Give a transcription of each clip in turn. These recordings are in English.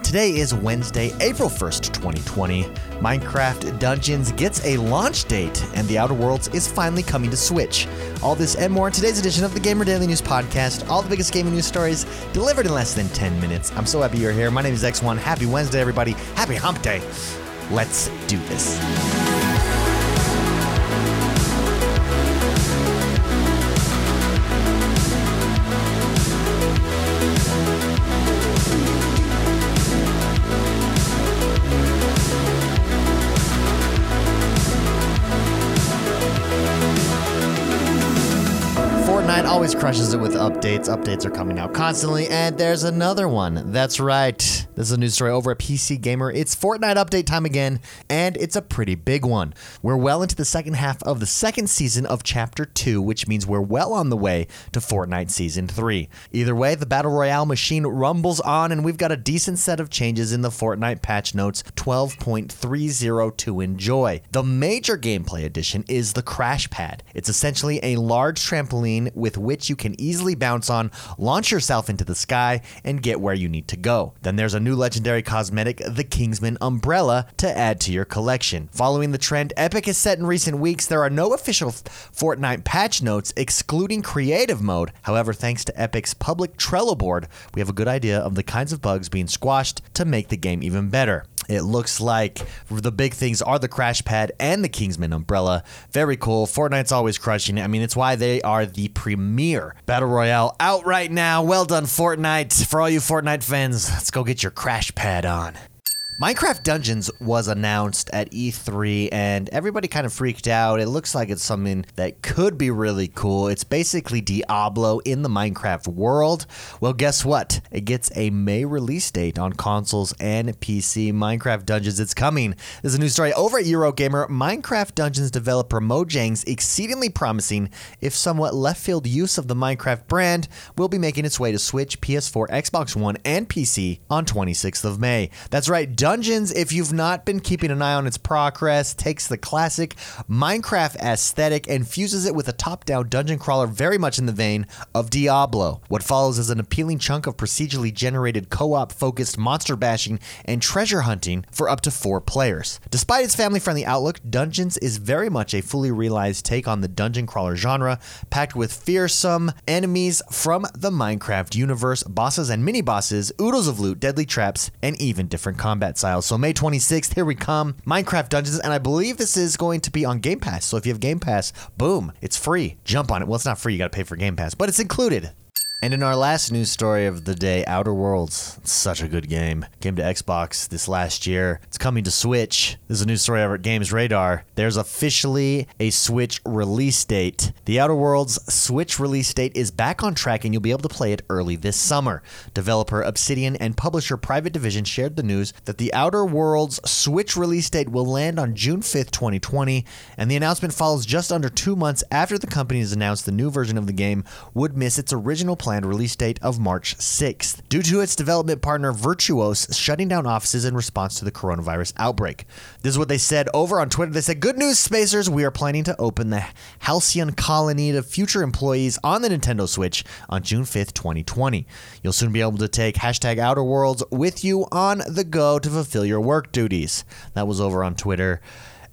Today is Wednesday, April 1st, 2020. Minecraft Dungeons gets a launch date, and The Outer Worlds is finally coming to Switch. All this and more in today's edition of the Gamer Daily News Podcast. All the biggest gaming news stories delivered in less than 10 minutes. I'm so happy you're here. My name is X1. Happy Wednesday, everybody. Happy Hump Day. Let's do this. Fortnite always crushes it with updates. Updates are coming out constantly, and there's another one. That's right. This is a news story over at PC Gamer. It's Fortnite update time again, and it's a pretty big one. We're well into the second half of the second season of Chapter 2, which means we're well on the way to Fortnite Season 3. Either way, the Battle Royale machine rumbles on, and we've got a decent set of changes in the Fortnite patch notes 12.30 to enjoy. The major gameplay addition is the Crash Pad. It's essentially a large trampoline with which you can easily bounce on, launch yourself into the sky, and get where you need to go. Then there's a new legendary cosmetic, the Kingsman Umbrella, to add to your collection. Following the trend Epic has set in recent weeks, there are no official Fortnite patch notes excluding creative mode. However, thanks to Epic's public Trello board, we have a good idea of the kinds of bugs being squashed to make the game even better. It looks like the big things are the crash pad and the Kingsman umbrella. Very cool. Fortnite's always crushing it. I mean, it's why they are the premier battle royale out right now. Well done, Fortnite. For all you Fortnite fans, let's go get your crash pad on. Minecraft Dungeons was announced at E3 and everybody kind of freaked out. It looks like it's something that could be really cool. It's basically Diablo in the Minecraft world. Well, guess what? It gets a May release date on consoles and PC. Minecraft Dungeons, it's coming. There's a new story over at Eurogamer. Minecraft Dungeons developer Mojang's exceedingly promising, if somewhat left field use of the Minecraft brand will be making its way to Switch, PS4, Xbox One, and PC on 26th of May. That's right. Dungeons, if you've not been keeping an eye on its progress, takes the classic Minecraft aesthetic and fuses it with a top down dungeon crawler very much in the vein of Diablo. What follows is an appealing chunk of procedurally generated co op focused monster bashing and treasure hunting for up to four players. Despite its family friendly outlook, Dungeons is very much a fully realized take on the dungeon crawler genre, packed with fearsome enemies from the Minecraft universe, bosses and mini bosses, oodles of loot, deadly traps, and even different combat So May 26th, here we come. Minecraft Dungeons, and I believe this is going to be on Game Pass. So if you have Game Pass, boom, it's free. Jump on it. Well, it's not free, you got to pay for Game Pass, but it's included. And in our last news story of the day, Outer Worlds, such a good game. Came to Xbox this last year. It's coming to Switch. This is a news story over at Games Radar. There's officially a Switch release date. The Outer Worlds Switch release date is back on track and you'll be able to play it early this summer. Developer Obsidian and publisher Private Division shared the news that the Outer Worlds Switch release date will land on June 5th, 2020, and the announcement follows just under two months after the company has announced the new version of the game would miss its original plan planned release date of March 6th, due to its development partner Virtuos shutting down offices in response to the coronavirus outbreak. This is what they said over on Twitter. They said, Good news, Spacers. We are planning to open the Halcyon Colony to future employees on the Nintendo Switch on June 5th, 2020. You'll soon be able to take hashtag Outer Worlds with you on the go to fulfill your work duties. That was over on Twitter.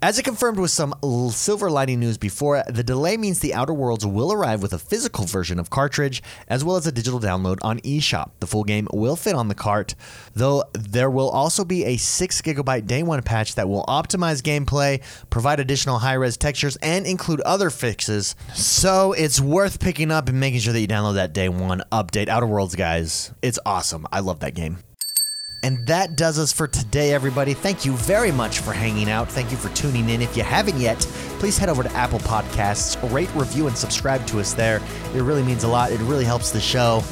As it confirmed with some silver lining news before, the delay means the Outer Worlds will arrive with a physical version of cartridge as well as a digital download on eShop. The full game will fit on the cart, though there will also be a 6 gigabyte day one patch that will optimize gameplay, provide additional high res textures, and include other fixes. So it's worth picking up and making sure that you download that day one update. Outer Worlds, guys, it's awesome. I love that game. And that does us for today, everybody. Thank you very much for hanging out. Thank you for tuning in. If you haven't yet, please head over to Apple Podcasts, rate, review, and subscribe to us there. It really means a lot. It really helps the show.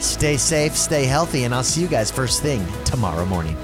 Stay safe, stay healthy, and I'll see you guys first thing tomorrow morning.